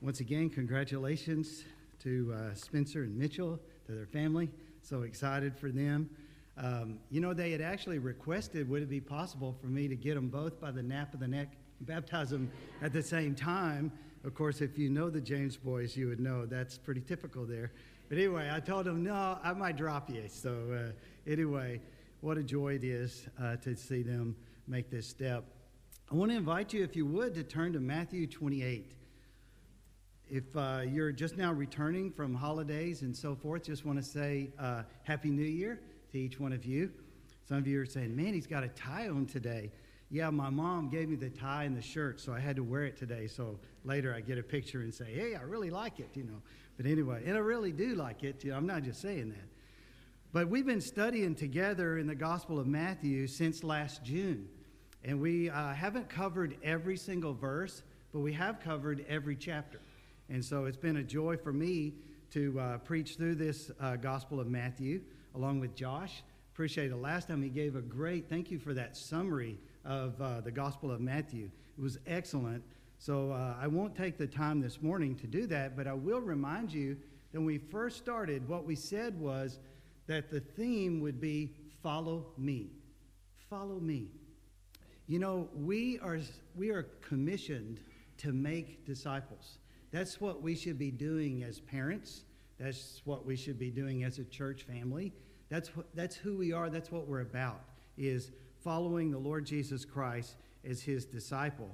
once again, congratulations to uh, Spencer and Mitchell, to their family. So excited for them. Um, you know, they had actually requested, would it be possible for me to get them both by the nape of the neck baptize them at the same time? Of course, if you know the James boys, you would know that's pretty typical there. But anyway, I told them, no, I might drop you. So, uh, anyway, what a joy it is uh, to see them make this step. I want to invite you, if you would, to turn to Matthew 28. If uh, you're just now returning from holidays and so forth, just want to say uh, Happy New Year to each one of you. Some of you are saying, man, he's got a tie on today. Yeah, my mom gave me the tie and the shirt, so I had to wear it today. So later I get a picture and say, hey, I really like it, you know. But anyway, and I really do like it. You know, I'm not just saying that. But we've been studying together in the Gospel of Matthew since last June. And we uh, haven't covered every single verse, but we have covered every chapter. And so it's been a joy for me to uh, preach through this uh, Gospel of Matthew along with Josh. Appreciate it. Last time he gave a great thank you for that summary of uh, the Gospel of Matthew. It was excellent. So uh, I won't take the time this morning to do that, but I will remind you that when we first started, what we said was that the theme would be follow me. Follow me. You know, we are, we are commissioned to make disciples. That's what we should be doing as parents. That's what we should be doing as a church family. That's, what, that's who we are. That's what we're about, is following the Lord Jesus Christ as his disciple.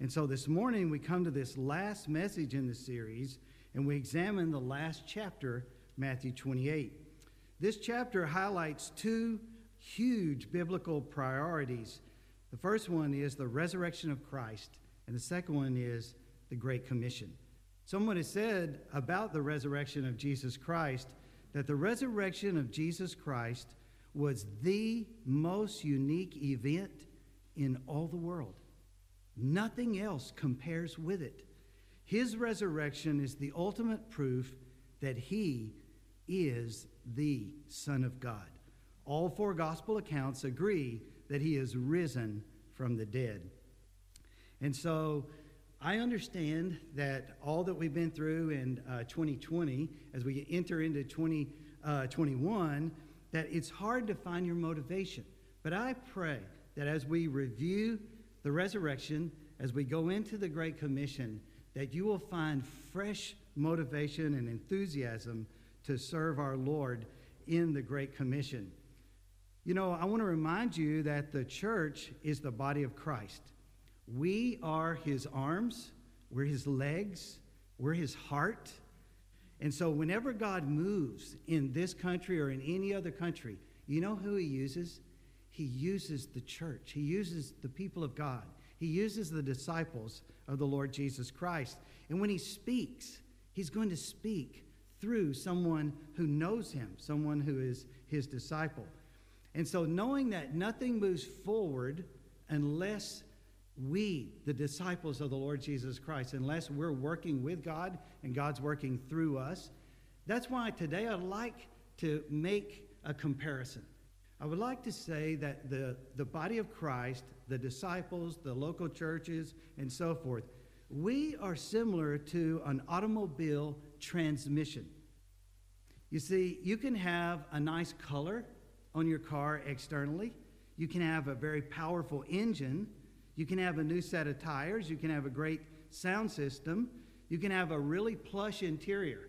And so this morning we come to this last message in the series and we examine the last chapter, Matthew 28. This chapter highlights two huge biblical priorities. The first one is the resurrection of Christ, and the second one is the Great Commission. Someone has said about the resurrection of Jesus Christ that the resurrection of Jesus Christ was the most unique event in all the world. Nothing else compares with it. His resurrection is the ultimate proof that he is the Son of God. All four gospel accounts agree that he is risen from the dead. And so I understand that all that we've been through in uh, 2020, as we enter into 2021, uh, that it's hard to find your motivation. But I pray that as we review the resurrection, as we go into the Great Commission, that you will find fresh motivation and enthusiasm to serve our Lord in the Great Commission. You know, I want to remind you that the church is the body of Christ. We are his arms, we're his legs, we're his heart. And so, whenever God moves in this country or in any other country, you know who he uses? He uses the church, he uses the people of God, he uses the disciples of the Lord Jesus Christ. And when he speaks, he's going to speak through someone who knows him, someone who is his disciple. And so, knowing that nothing moves forward unless we, the disciples of the Lord Jesus Christ, unless we're working with God and God's working through us. That's why today I'd like to make a comparison. I would like to say that the, the body of Christ, the disciples, the local churches, and so forth, we are similar to an automobile transmission. You see, you can have a nice color on your car externally, you can have a very powerful engine you can have a new set of tires. You can have a great sound system. You can have a really plush interior.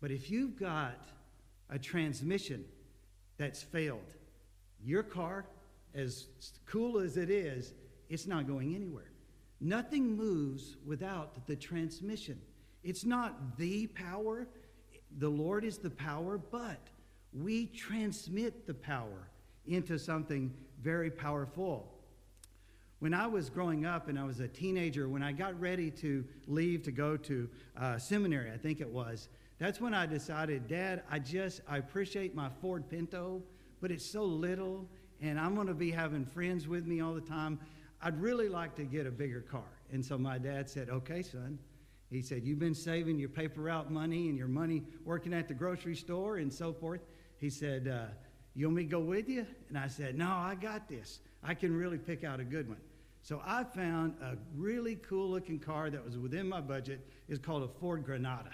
But if you've got a transmission that's failed, your car, as cool as it is, it's not going anywhere. Nothing moves without the transmission. It's not the power, the Lord is the power, but we transmit the power into something very powerful. When I was growing up and I was a teenager, when I got ready to leave to go to uh, seminary, I think it was, that's when I decided, Dad, I just, I appreciate my Ford Pinto, but it's so little, and I'm going to be having friends with me all the time. I'd really like to get a bigger car. And so my dad said, Okay, son. He said, You've been saving your paper route money and your money working at the grocery store and so forth. He said, uh, You want me to go with you? And I said, No, I got this. I can really pick out a good one. So I found a really cool looking car that was within my budget. It's called a Ford Granada.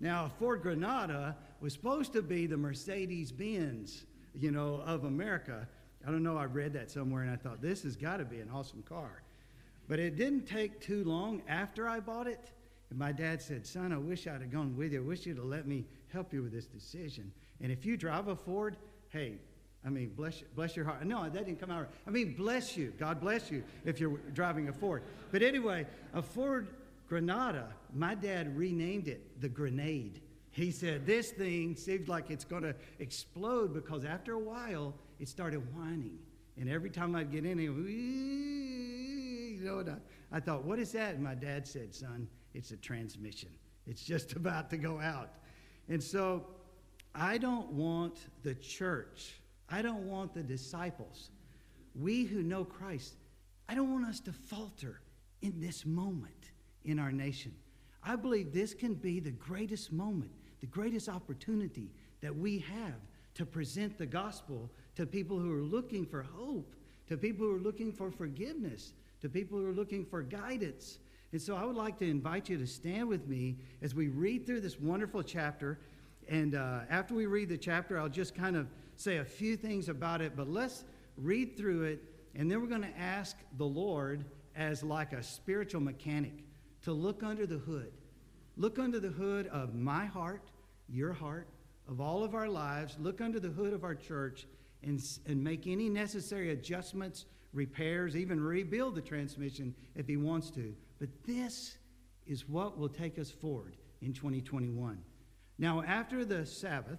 Now, a Ford Granada was supposed to be the Mercedes Benz, you know, of America. I don't know, I read that somewhere and I thought, this has got to be an awesome car. But it didn't take too long after I bought it. And my dad said, Son, I wish I'd have gone with you. I wish you'd have let me help you with this decision. And if you drive a Ford, hey, I mean, bless, bless your heart. No, that didn't come out right. I mean, bless you. God bless you if you're driving a Ford. But anyway, a Ford Granada, my dad renamed it the Grenade. He said, This thing seems like it's going to explode because after a while, it started whining. And every time I'd get in it, you know, and I, I thought, What is that? And my dad said, Son, it's a transmission. It's just about to go out. And so I don't want the church I don't want the disciples, we who know Christ, I don't want us to falter in this moment in our nation. I believe this can be the greatest moment, the greatest opportunity that we have to present the gospel to people who are looking for hope, to people who are looking for forgiveness, to people who are looking for guidance. And so I would like to invite you to stand with me as we read through this wonderful chapter. And uh, after we read the chapter, I'll just kind of say a few things about it, but let's read through it, and then we're going to ask the Lord as like a spiritual mechanic to look under the hood. Look under the hood of my heart, your heart, of all of our lives. Look under the hood of our church and, and make any necessary adjustments, repairs, even rebuild the transmission if he wants to. But this is what will take us forward in 2021. Now, after the Sabbath,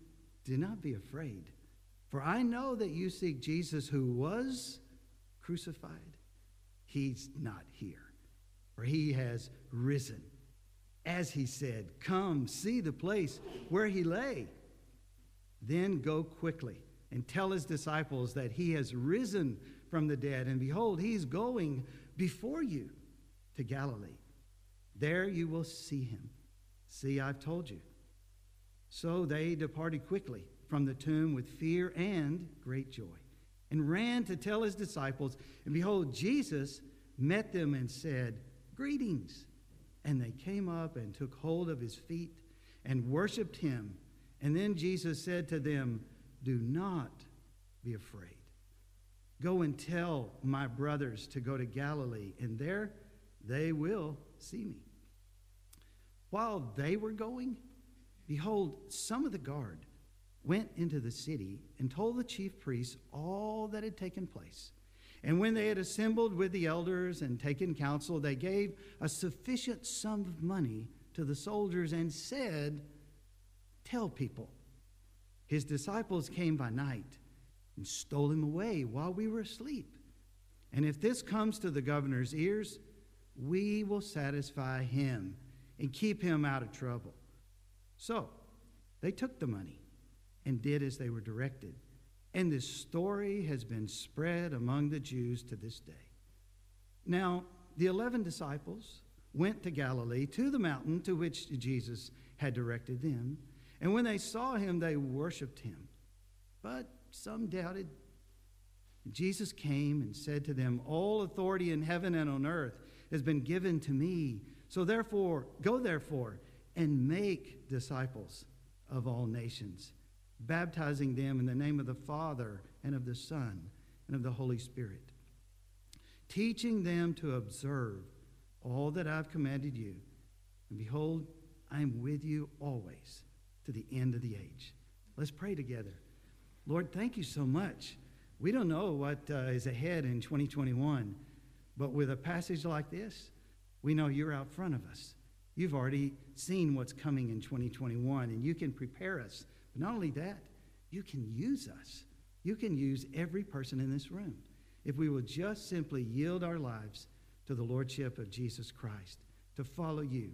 do not be afraid, for I know that you seek Jesus who was crucified. He's not here, for he has risen. As he said, Come, see the place where he lay. Then go quickly and tell his disciples that he has risen from the dead, and behold, he's going before you to Galilee. There you will see him. See, I've told you. So they departed quickly from the tomb with fear and great joy, and ran to tell his disciples. And behold, Jesus met them and said, Greetings. And they came up and took hold of his feet and worshiped him. And then Jesus said to them, Do not be afraid. Go and tell my brothers to go to Galilee, and there they will see me. While they were going, Behold, some of the guard went into the city and told the chief priests all that had taken place. And when they had assembled with the elders and taken counsel, they gave a sufficient sum of money to the soldiers and said, Tell people, his disciples came by night and stole him away while we were asleep. And if this comes to the governor's ears, we will satisfy him and keep him out of trouble. So they took the money and did as they were directed. And this story has been spread among the Jews to this day. Now, the eleven disciples went to Galilee, to the mountain to which Jesus had directed them. And when they saw him, they worshiped him. But some doubted. Jesus came and said to them, All authority in heaven and on earth has been given to me. So therefore, go therefore and make disciples of all nations, baptizing them in the name of the Father and of the Son and of the Holy Spirit, teaching them to observe all that I've commanded you. And behold, I am with you always to the end of the age. Let's pray together. Lord, thank you so much. We don't know what uh, is ahead in 2021, but with a passage like this, we know you're out front of us. You've already seen what's coming in 2021, and you can prepare us. But not only that, you can use us. You can use every person in this room. if we will just simply yield our lives to the Lordship of Jesus Christ, to follow you.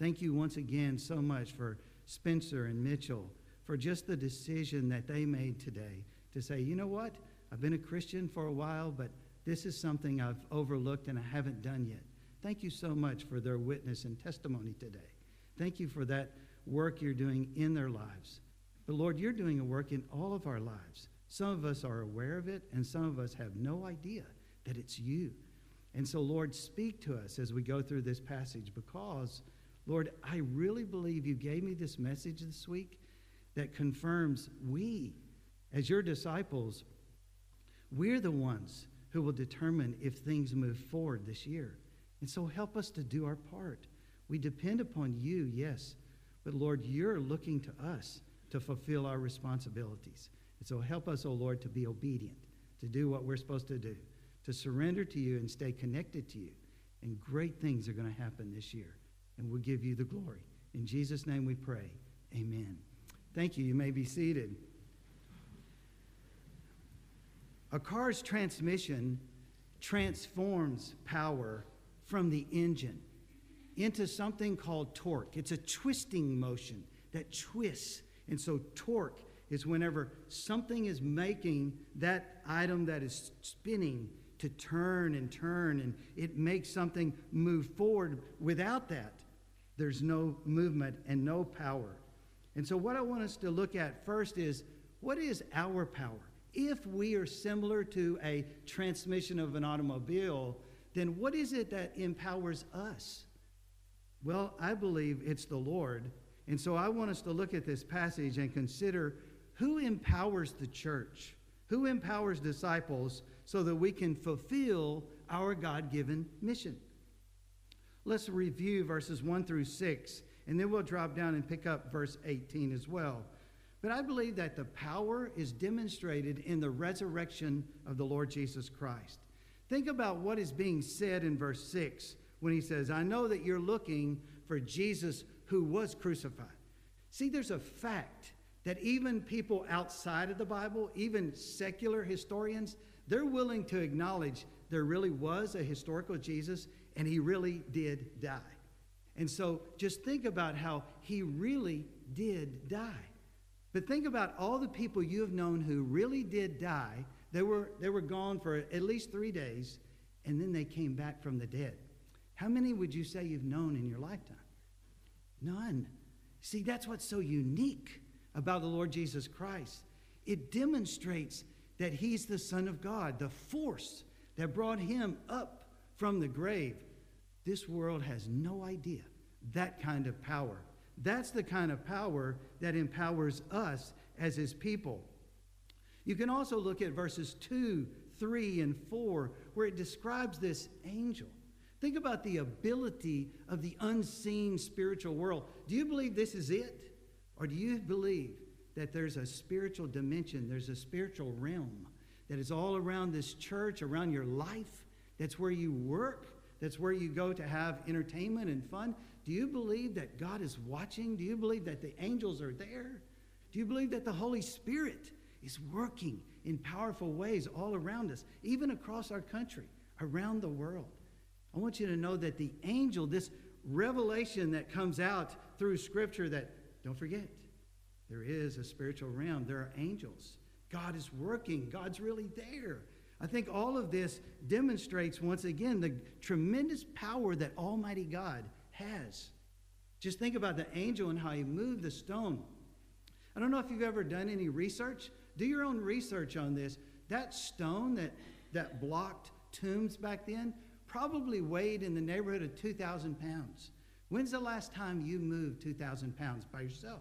Thank you once again so much for Spencer and Mitchell for just the decision that they made today to say, you know what? I've been a Christian for a while, but this is something I've overlooked and I haven't done yet. Thank you so much for their witness and testimony today. Thank you for that work you're doing in their lives. But Lord, you're doing a work in all of our lives. Some of us are aware of it, and some of us have no idea that it's you. And so, Lord, speak to us as we go through this passage because, Lord, I really believe you gave me this message this week that confirms we, as your disciples, we're the ones who will determine if things move forward this year. And so help us to do our part. We depend upon you, yes, but Lord, you're looking to us to fulfill our responsibilities. And so help us, O oh Lord, to be obedient, to do what we're supposed to do, to surrender to you and stay connected to you. And great things are going to happen this year. And we'll give you the glory. In Jesus' name we pray. Amen. Thank you. You may be seated. A car's transmission transforms power from the engine into something called torque. It's a twisting motion that twists. And so, torque is whenever something is making that item that is spinning to turn and turn, and it makes something move forward. Without that, there's no movement and no power. And so, what I want us to look at first is what is our power? If we are similar to a transmission of an automobile, then what is it that empowers us? Well, I believe it's the Lord. And so I want us to look at this passage and consider who empowers the church, who empowers disciples so that we can fulfill our God given mission. Let's review verses 1 through 6, and then we'll drop down and pick up verse 18 as well. But I believe that the power is demonstrated in the resurrection of the Lord Jesus Christ. Think about what is being said in verse 6 when he says, I know that you're looking for Jesus who was crucified. See, there's a fact that even people outside of the Bible, even secular historians, they're willing to acknowledge there really was a historical Jesus and he really did die. And so just think about how he really did die. But think about all the people you have known who really did die. They were, they were gone for at least three days, and then they came back from the dead. How many would you say you've known in your lifetime? None. See, that's what's so unique about the Lord Jesus Christ. It demonstrates that He's the Son of God, the force that brought Him up from the grave. This world has no idea that kind of power. That's the kind of power that empowers us as his people. You can also look at verses 2, 3, and 4, where it describes this angel. Think about the ability of the unseen spiritual world. Do you believe this is it? Or do you believe that there's a spiritual dimension, there's a spiritual realm that is all around this church, around your life? That's where you work, that's where you go to have entertainment and fun. Do you believe that God is watching? Do you believe that the angels are there? Do you believe that the Holy Spirit is working in powerful ways all around us, even across our country, around the world? I want you to know that the angel, this revelation that comes out through Scripture, that don't forget, there is a spiritual realm, there are angels. God is working, God's really there. I think all of this demonstrates once again the tremendous power that Almighty God has. Just think about the angel and how he moved the stone. I don't know if you've ever done any research. Do your own research on this. That stone that, that blocked tombs back then probably weighed in the neighborhood of 2,000 pounds. When's the last time you moved 2,000 pounds by yourself?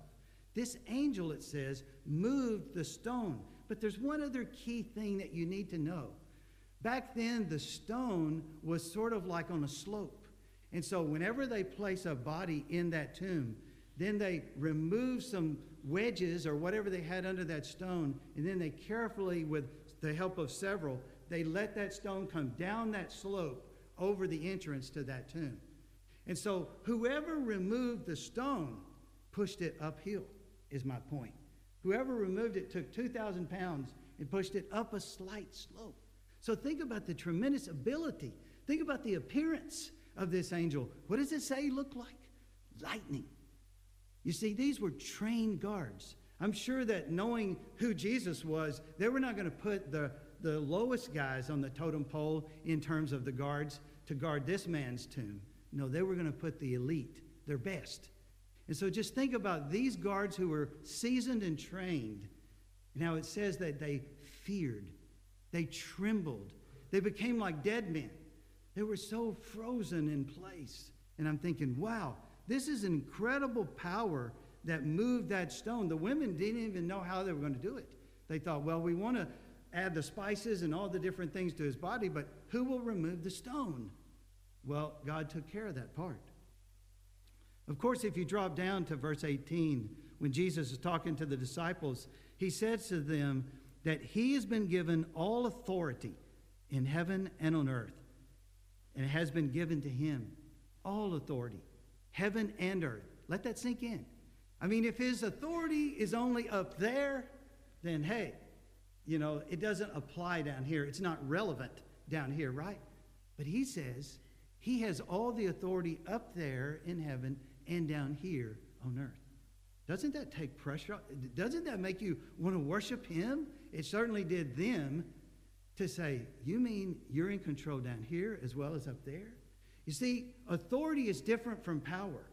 This angel, it says, moved the stone. But there's one other key thing that you need to know. Back then, the stone was sort of like on a slope. And so, whenever they place a body in that tomb, then they remove some wedges or whatever they had under that stone, and then they carefully, with the help of several, they let that stone come down that slope over the entrance to that tomb. And so, whoever removed the stone pushed it uphill, is my point. Whoever removed it took 2,000 pounds and pushed it up a slight slope. So think about the tremendous ability. Think about the appearance of this angel. What does it say look like? Lightning. You see, these were trained guards. I'm sure that knowing who Jesus was, they were not going to put the, the lowest guys on the totem pole in terms of the guards to guard this man's tomb. No, they were going to put the elite, their best. And so just think about these guards who were seasoned and trained. Now it says that they feared, they trembled, they became like dead men. They were so frozen in place. And I'm thinking, wow, this is incredible power that moved that stone. The women didn't even know how they were going to do it. They thought, well, we want to add the spices and all the different things to his body, but who will remove the stone? Well, God took care of that part. Of course, if you drop down to verse 18, when Jesus is talking to the disciples, he says to them that he has been given all authority in heaven and on earth, and it has been given to him all authority, heaven and earth. Let that sink in. I mean, if his authority is only up there, then hey, you know, it doesn't apply down here. It's not relevant down here, right? But he says he has all the authority up there in heaven and down here on earth. Doesn't that take pressure? Doesn't that make you want to worship him? It certainly did them to say, You mean you're in control down here as well as up there? You see, authority is different from power.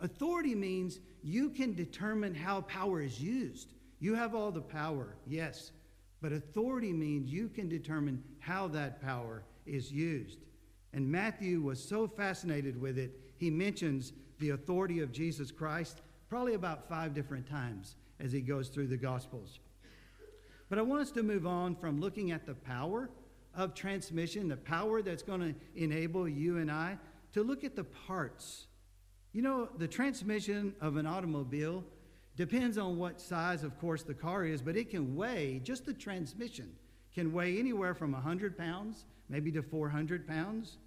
Authority means you can determine how power is used. You have all the power, yes, but authority means you can determine how that power is used. And Matthew was so fascinated with it, he mentions the authority of Jesus Christ probably about five different times as he goes through the Gospels. But I want us to move on from looking at the power of transmission, the power that's going to enable you and I, to look at the parts. You know, the transmission of an automobile depends on what size, of course, the car is, but it can weigh, just the transmission can weigh anywhere from 100 pounds, maybe to 400 pounds.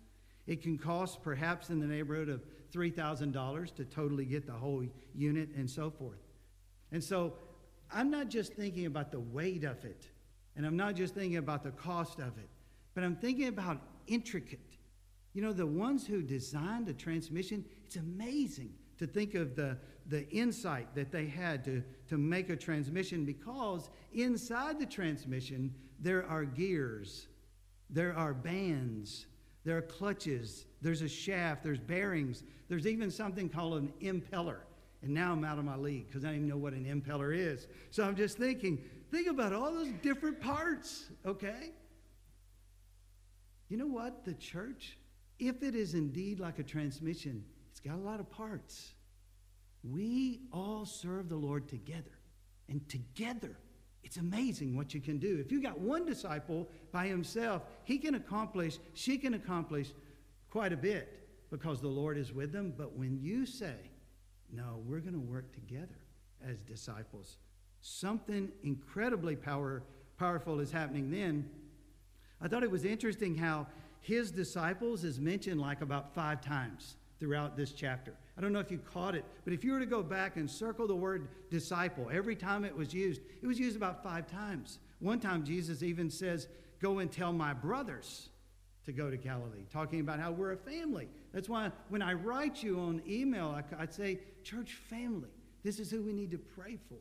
It can cost perhaps in the neighborhood of $3,000 to totally get the whole unit and so forth. And so I'm not just thinking about the weight of it, and I'm not just thinking about the cost of it, but I'm thinking about intricate. You know, the ones who designed the transmission, it's amazing to think of the, the insight that they had to, to make a transmission because inside the transmission, there are gears, there are bands, there are clutches, there's a shaft, there's bearings, there's even something called an impeller. And now I'm out of my league because I don't even know what an impeller is. So I'm just thinking, think about all those different parts, okay? You know what? The church, if it is indeed like a transmission, it's got a lot of parts. We all serve the Lord together. And together, it's amazing what you can do. If you got one disciple by himself, he can accomplish, she can accomplish quite a bit because the Lord is with them. But when you say, no, we're going to work together as disciples, something incredibly power, powerful is happening then. I thought it was interesting how his disciples is mentioned like about five times throughout this chapter. I don't know if you caught it, but if you were to go back and circle the word disciple, every time it was used, it was used about five times. One time, Jesus even says, Go and tell my brothers to go to Galilee, talking about how we're a family. That's why when I write you on email, I, would say, Church family. This is who we need to pray for.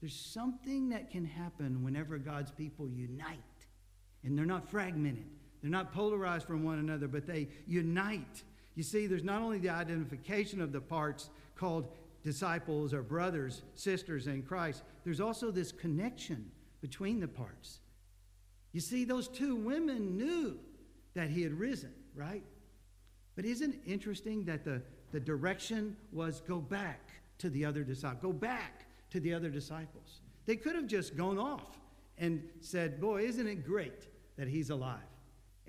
There's something that can happen whenever God's people unite, and they're not fragmented, they're not polarized from one another, but they unite you see, there's not only the identification of the parts called disciples or brothers, sisters in Christ, there's also this connection between the parts. You see, those two women knew that he had risen, right? But isn't it interesting that the, the direction was go back to the other disciples, go back to the other disciples? They could have just gone off and said, Boy, isn't it great that he's alive?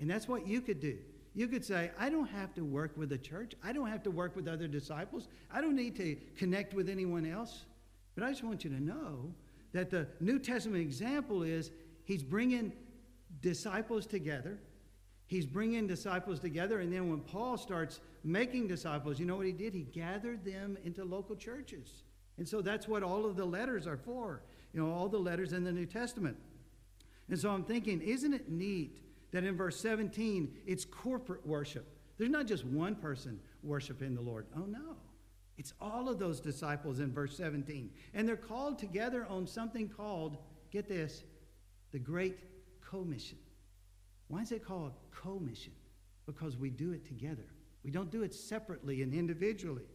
And that's what you could do. You could say, I don't have to work with the church. I don't have to work with other disciples. I don't need to connect with anyone else. But I just want you to know that the New Testament example is he's bringing disciples together. He's bringing disciples together. And then when Paul starts making disciples, you know what he did? He gathered them into local churches. And so that's what all of the letters are for, you know, all the letters in the New Testament. And so I'm thinking, isn't it neat that in verse 17, it's corporate worship. There's not just one person worshiping the Lord. Oh, no. It's all of those disciples in verse 17. And they're called together on something called, get this, the Great Commission. Why is it called commission? Because we do it together. We don't do it separately and individually.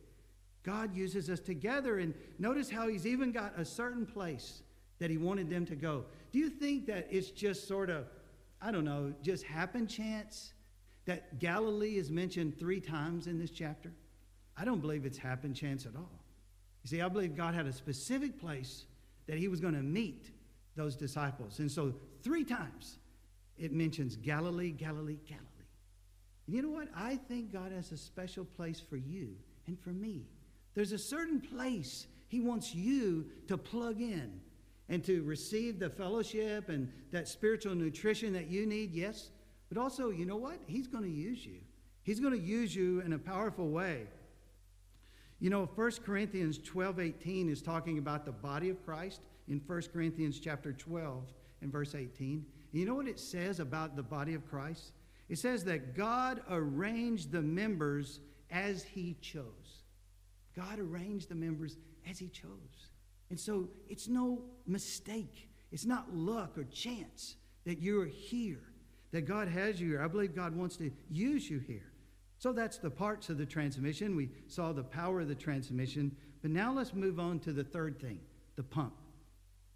God uses us together, and notice how He's even got a certain place that He wanted them to go. Do you think that it's just sort of, I don't know, just happen chance that Galilee is mentioned three times in this chapter? I don't believe it's happen chance at all. You see, I believe God had a specific place that He was going to meet those disciples. And so, three times it mentions Galilee, Galilee, Galilee. And you know what? I think God has a special place for you and for me. There's a certain place He wants you to plug in and to receive the fellowship and that spiritual nutrition that you need, yes. But also, you know what? He's going to use you. He's going to use you in a powerful way. You know, 1 Corinthians 12 18 is talking about the body of Christ in 1 Corinthians chapter 12 and verse 18. And you know what it says about the body of Christ? It says that God arranged the members as he chose. God arranged the members as he chose. And so it's no mistake. It's not luck or chance that you're here, that God has you here. I believe God wants to use you here. So that's the parts of the transmission. We saw the power of the transmission. But now let's move on to the third thing the pump.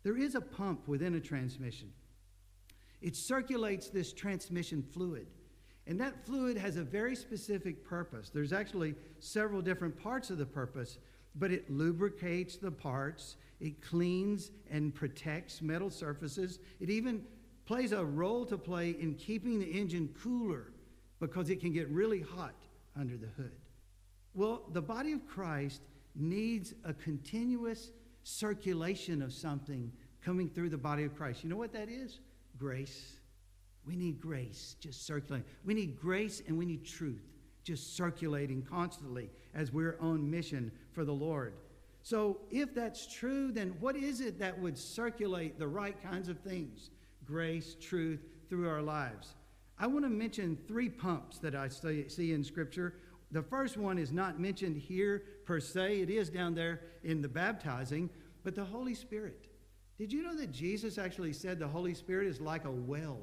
There is a pump within a transmission, it circulates this transmission fluid. And that fluid has a very specific purpose. There's actually several different parts of the purpose, but it lubricates the parts, it cleans and protects metal surfaces, it even plays a role to play in keeping the engine cooler because it can get really hot under the hood. Well, the body of Christ needs a continuous circulation of something coming through the body of Christ. You know what that is? Grace. We need grace just circulating. We need grace and we need truth just circulating constantly as we're on mission for the Lord. So, if that's true, then what is it that would circulate the right kinds of things? Grace, truth through our lives. I want to mention three pumps that I see in Scripture. The first one is not mentioned here per se, it is down there in the baptizing, but the Holy Spirit. Did you know that Jesus actually said the Holy Spirit is like a well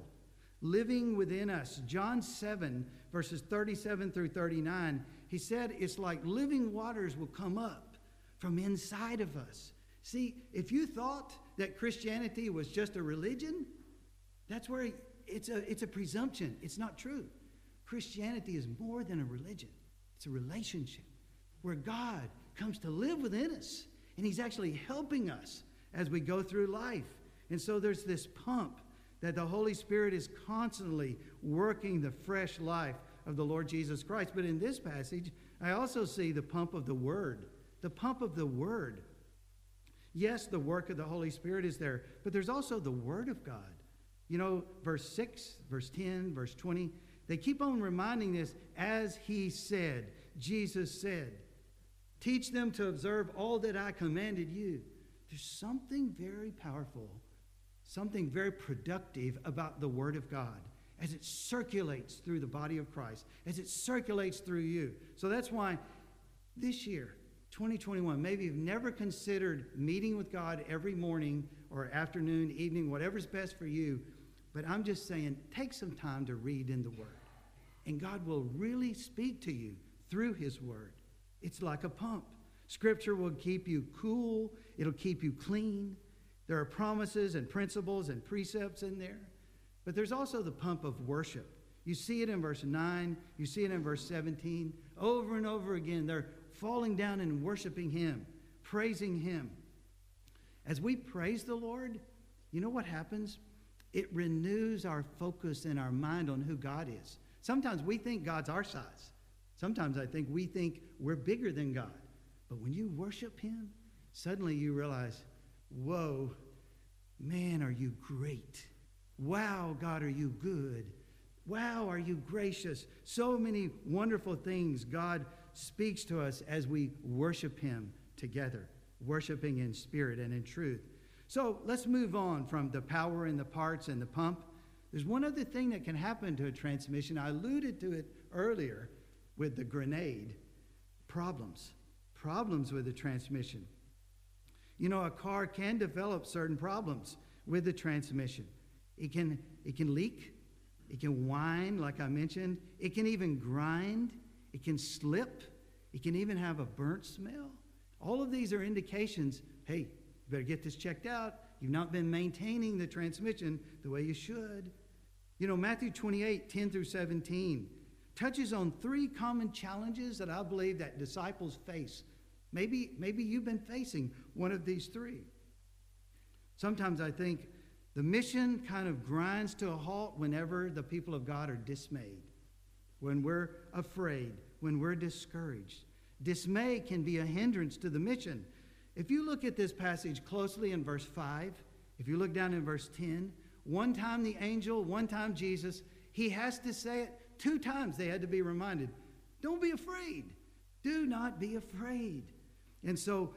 living within us? John 7, verses 37 through 39, he said it's like living waters will come up from inside of us. See, if you thought that Christianity was just a religion, that's where it's a, it's a presumption. It's not true. Christianity is more than a religion, it's a relationship where God comes to live within us and He's actually helping us as we go through life. And so there's this pump that the Holy Spirit is constantly working the fresh life of the Lord Jesus Christ. But in this passage, I also see the pump of the Word. The pump of the Word. Yes, the work of the Holy Spirit is there, but there's also the Word of God. You know, verse 6, verse 10, verse 20, they keep on reminding us, as he said, Jesus said, teach them to observe all that I commanded you. There's something very powerful, something very productive about the Word of God as it circulates through the body of Christ, as it circulates through you. So that's why this year, 2021, maybe you've never considered meeting with God every morning or afternoon, evening, whatever's best for you. But I'm just saying, take some time to read in the Word. And God will really speak to you through His Word. It's like a pump. Scripture will keep you cool, it'll keep you clean. There are promises and principles and precepts in there. But there's also the pump of worship. You see it in verse 9, you see it in verse 17. Over and over again, they're falling down and worshiping Him, praising Him. As we praise the Lord, you know what happens? it renews our focus and our mind on who God is. Sometimes we think God's our size. Sometimes I think we think we're bigger than God. But when you worship Him, suddenly you realize, whoa, man, are you great. Wow, God, are you good. Wow, are you gracious. So many wonderful things God speaks to us as we worship Him together, worshiping in spirit and in truth. So let's move on from the power and the parts and the pump There's one other thing that can happen to a transmission. I alluded to it earlier with the grenade problems. Problems with the transmission. You know, a car can develop certain problems with the transmission. It can, it can leak, it can whine, like I mentioned, it can even grind, it can slip, it can even have a burnt smell. All of these are indications hey, you better get this checked out. You've not been maintaining the transmission the way you should. You know, Matthew 28 10 through 17 touches on three common challenges that I believe that disciples face. Maybe, maybe you've been facing one of these three. Sometimes I think the mission kind of grinds to a halt whenever the people of God are dismayed, when we're afraid, when we're discouraged. Dismay can be a hindrance to the mission. If you look at this passage closely in verse 5, if you look down in verse 10, one time the angel, one time Jesus, he has to say it two times. They had to be reminded don't be afraid. Do not be afraid. And so,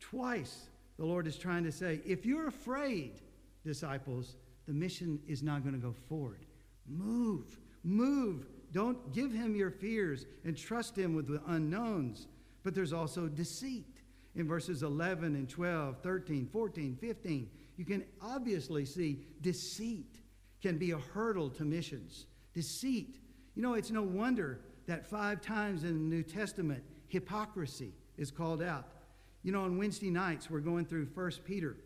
twice the Lord is trying to say if you're afraid, disciples, the mission is not going to go forward. Move, move. Don't give him your fears and trust him with the unknowns. But there's also deceit in verses 11 and 12, 13, 14, 15, you can obviously see deceit can be a hurdle to missions. Deceit. You know, it's no wonder that five times in the New Testament, hypocrisy is called out. You know, on Wednesday nights, we're going through 1 Peter.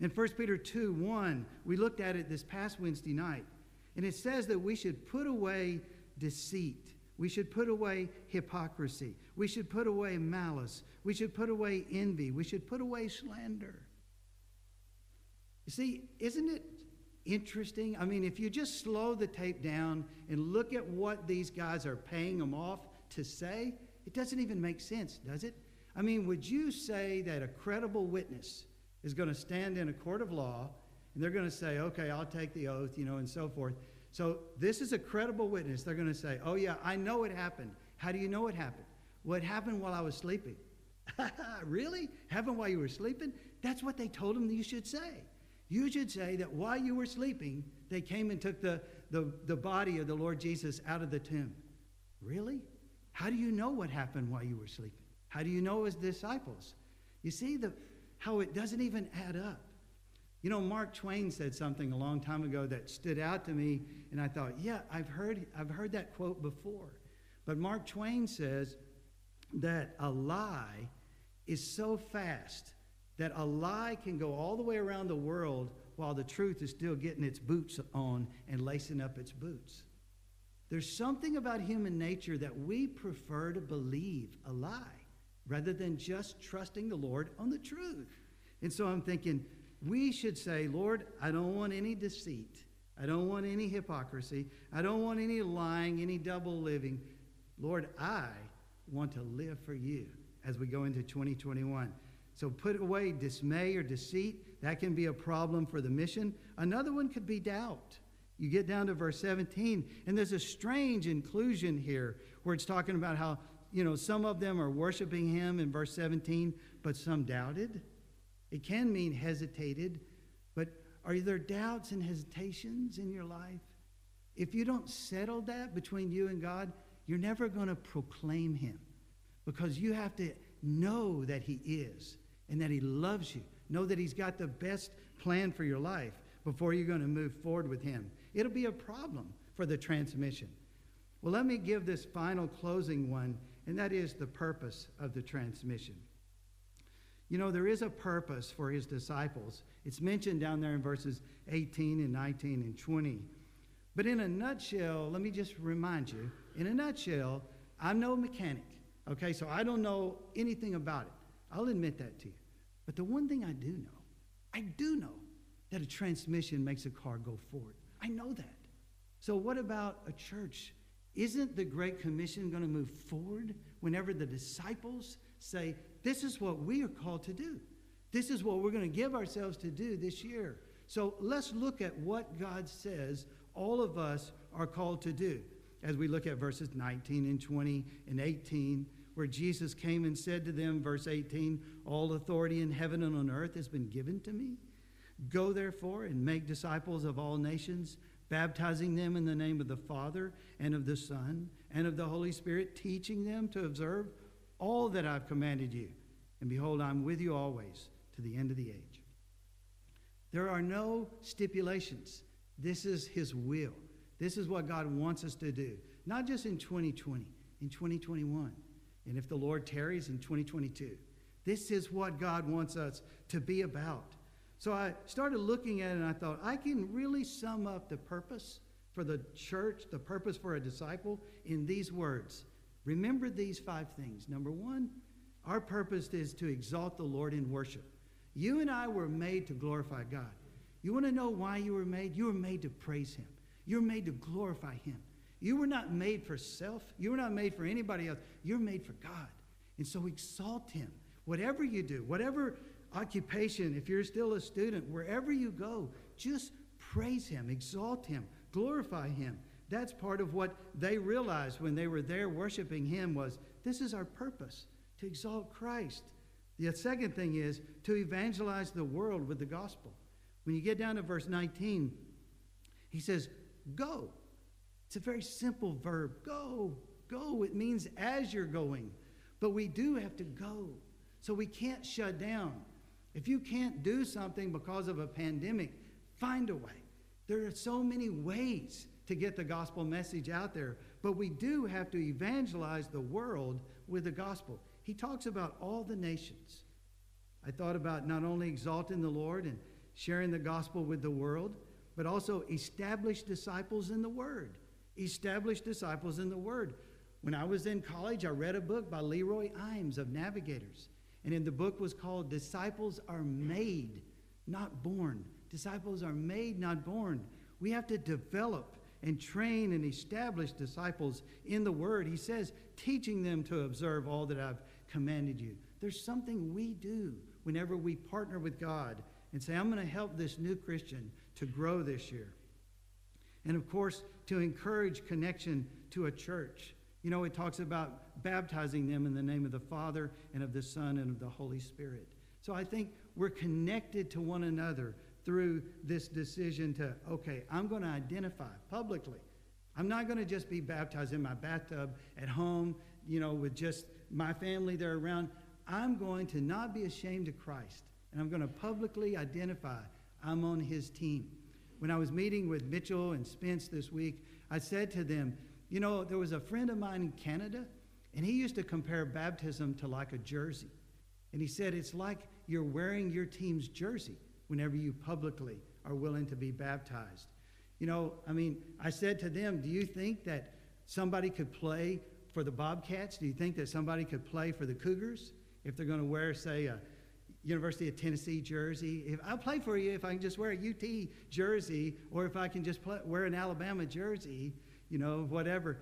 In 1 Peter 2 1, we looked at it this past Wednesday night, and it says that we should put away deceit. We should put away hypocrisy. We should put away malice. We should put away envy. We should put away slander. You see, isn't it interesting? I mean, if you just slow the tape down and look at what these guys are paying them off to say, it doesn't even make sense, does it? I mean, would you say that a credible witness is going to stand in a court of law and they're going to say, okay, I'll take the oath, you know, and so forth? So this is a credible witness. They're going to say, oh, yeah, I know it happened. How do you know it happened? Well, happened while I was sleeping. really? Happened while you were sleeping? That's what they told him you should say. You should say that while you were sleeping, they came and took the, the, the body of the Lord Jesus out of the tomb. Really? How do you know what happened while you were sleeping? How do you know as disciples? You see the, how it doesn't even add up. You know, Mark Twain said something a long time ago that stood out to me, and I thought, yeah, I've heard, I've heard that quote before. But Mark Twain says that a lie is so fast that a lie can go all the way around the world while the truth is still getting its boots on and lacing up its boots. There's something about human nature that we prefer to believe a lie rather than just trusting the Lord on the truth. And so I'm thinking, we should say, Lord, I don't want any deceit. I don't want any hypocrisy. I don't want any lying, any double living. Lord, I want to live for you as we go into 2021. So put away dismay or deceit. That can be a problem for the mission. Another one could be doubt. You get down to verse 17, and there's a strange inclusion here where it's talking about how, you know, some of them are worshiping him in verse 17, but some doubted. It can mean hesitated, but are there doubts and hesitations in your life? If you don't settle that between you and God, you're never going to proclaim Him because you have to know that He is and that He loves you. Know that He's got the best plan for your life before you're going to move forward with Him. It'll be a problem for the transmission. Well, let me give this final closing one, and that is the purpose of the transmission. You know, there is a purpose for his disciples. It's mentioned down there in verses 18 and 19 and 20. But in a nutshell, let me just remind you in a nutshell, I'm no mechanic, okay? So I don't know anything about it. I'll admit that to you. But the one thing I do know, I do know that a transmission makes a car go forward. I know that. So, what about a church? Isn't the Great Commission going to move forward whenever the disciples say, this is what we are called to do. This is what we're going to give ourselves to do this year. So let's look at what God says all of us are called to do as we look at verses 19 and 20 and 18, where Jesus came and said to them, verse 18, All authority in heaven and on earth has been given to me. Go therefore and make disciples of all nations, baptizing them in the name of the Father and of the Son and of the Holy Spirit, teaching them to observe all that I've commanded you. And behold, I'm with you always to the end of the age. There are no stipulations. This is His will. This is what God wants us to do, not just in 2020, in 2021, and if the Lord tarries in 2022. This is what God wants us to be about. So I started looking at it and I thought, I can really sum up the purpose for the church, the purpose for a disciple in these words. Remember these five things. Number one, our purpose is to exalt the Lord in worship. You and I were made to glorify God. You want to know why you were made? You were made to praise Him. You were made to glorify Him. You were not made for self. You were not made for anybody else. You're made for God. And so exalt Him. Whatever you do, whatever occupation, if you're still a student, wherever you go, just praise Him, exalt Him, glorify Him. That's part of what they realized when they were there worshiping Him was this is our purpose, to exalt Christ. The second thing is to evangelize the world with the gospel. When you get down to verse 19, he says, Go. It's a very simple verb. Go. Go. It means as you're going. But we do have to go. So we can't shut down. If you can't do something because of a pandemic, find a way. There are so many ways to get the gospel message out there, but we do have to evangelize the world with the gospel. He talks about all the nations. I thought about not only exalting the Lord and sharing the gospel with the world, but also establish disciples in the Word. Establish disciples in the Word. When I was in college, I read a book by Leroy Eims of Navigators. And in the book was called Disciples Are Made, Not Born. Disciples are made, not born. We have to develop and train and establish disciples in the Word. He says, teaching them to observe all that I've commanded you. There's something we do whenever we partner with God and say, I'm going to help this new Christian to grow this year. And of course, to encourage connection to a church. You know, it talks about baptizing them in the name of the Father and of the Son and of the Holy Spirit. So I think we're connected to one another through this decision to, okay, I'm going to identify publicly. I'm not going to just be baptized in my bathtub at home, you know, with just my family there around. I'm going to not be ashamed of Christ, and I'm going to publicly identify I'm on his team. When I was meeting with Mitchell and Spence this week, I said to them, you know, there was a friend of mine in Canada, and he used to compare baptism to like a jersey. And he said, it's like you're wearing your team's jersey whenever you publicly are willing to be baptized. You know, I mean, I said to them, do you think that somebody could play for the Bobcats? Do you think that somebody could play for the Cougars if they're going to wear, say, a University of Tennessee jersey? If I'll play for you if I can just wear a UT jersey, or if I can just play, wear an Alabama jersey you know, whatever.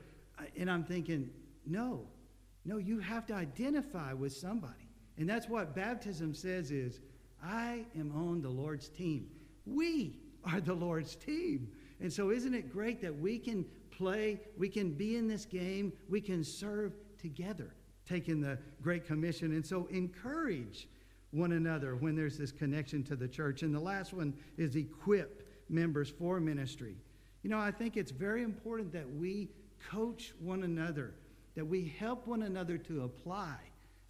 And I'm thinking, no, no, you have to identify with somebody. And that's what baptism says is, I am on the Lord's team. We are the Lord's team. And so isn't it great that we can play, we can be in this game, we can serve together, taking the Great Commission. And so encourage one another when there's this connection to the church. And the last one is equip members for ministry. You know, I think it's very important that we coach one another, that we help one another to apply,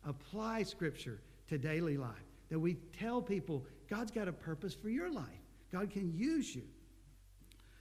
apply Scripture to daily life, that we tell people God's got a purpose for your life. God can use you.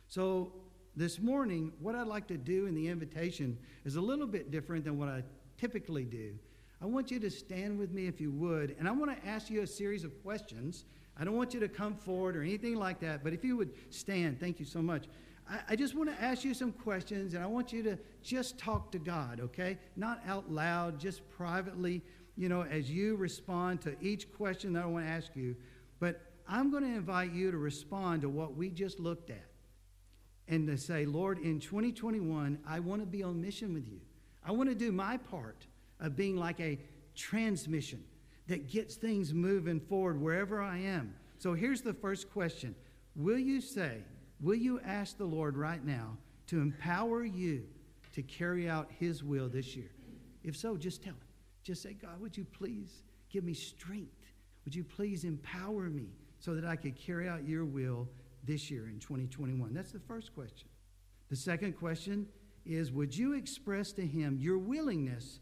So, this morning, what I'd like to do in the invitation is a little bit different than what I typically do. I want you to stand with me if you would, and I want to ask you a series of questions. I don't want you to come forward or anything like that, but if you would stand, thank you so much. I, I just want to ask you some questions, and I want you to just talk to God, okay? Not out loud, just privately, you know, as you respond to each question that I want to ask you. But I'm going to invite you to respond to what we just looked at and to say, Lord, in 2021, I want to be on mission with you. I want to do my part of being like a transmission that gets things moving forward wherever I am. So here's the first question Will you say, Will you ask the Lord right now to empower you to carry out His will this year? If so, just tell Him. Just say, God, would you please give me strength? Would you please empower me so that I could carry out your will this year in 2021? That's the first question. The second question is Would you express to him your willingness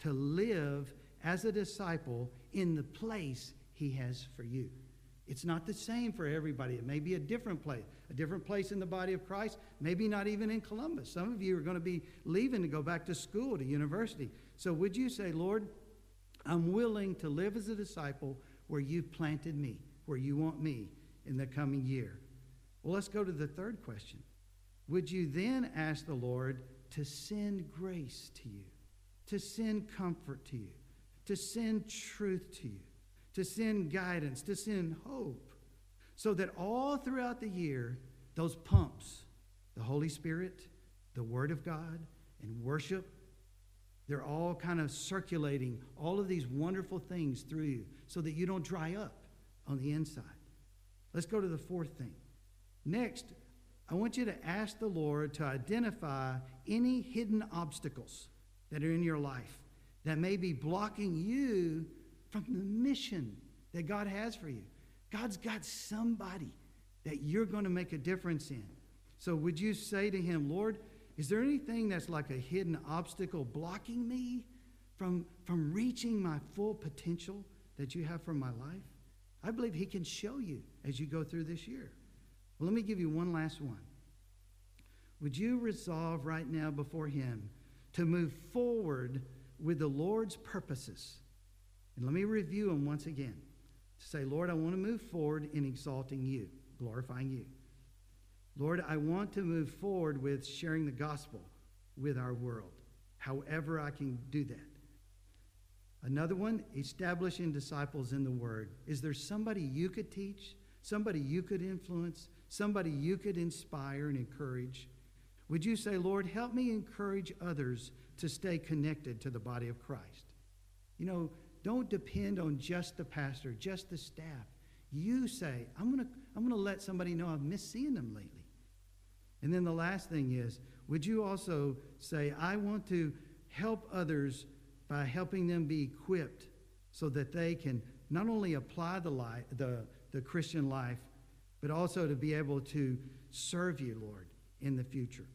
to live as a disciple in the place he has for you? It's not the same for everybody. It may be a different place, a different place in the body of Christ, maybe not even in Columbus. Some of you are going to be leaving to go back to school, to university. So would you say, Lord, I'm willing to live as a disciple where you've planted me, where you want me in the coming year? Well, let's go to the third question. Would you then ask the Lord to send grace to you, to send comfort to you, to send truth to you? To send guidance, to send hope, so that all throughout the year, those pumps, the Holy Spirit, the Word of God, and worship, they're all kind of circulating all of these wonderful things through you so that you don't dry up on the inside. Let's go to the fourth thing. Next, I want you to ask the Lord to identify any hidden obstacles that are in your life that may be blocking you from the mission that God has for you. God's got somebody that you're going to make a difference in. So, would you say to Him, Lord, is there anything that's like a hidden obstacle blocking me from, from reaching my full potential that you have for my life? I believe He can show you as you go through this year. Well, let me give you one last one. Would you resolve right now before Him to move forward with the Lord's purposes? And let me review them once again. To say, Lord, I want to move forward in exalting you, glorifying you. Lord, I want to move forward with sharing the gospel with our world, however I can do that. Another one, establishing disciples in the Word. Is there somebody you could teach, somebody you could influence, somebody you could inspire and encourage? Would you say, Lord, help me encourage others to stay connected to the body of Christ? You know, don't depend on just the pastor, just the staff. You say, I'm going to I'm going to let somebody know I've missed seeing them lately. And then the last thing is, would you also say, I want to help others by helping them be equipped so that they can not only apply the, life, the, the Christian life, but also to be able to serve you, Lord, in the future.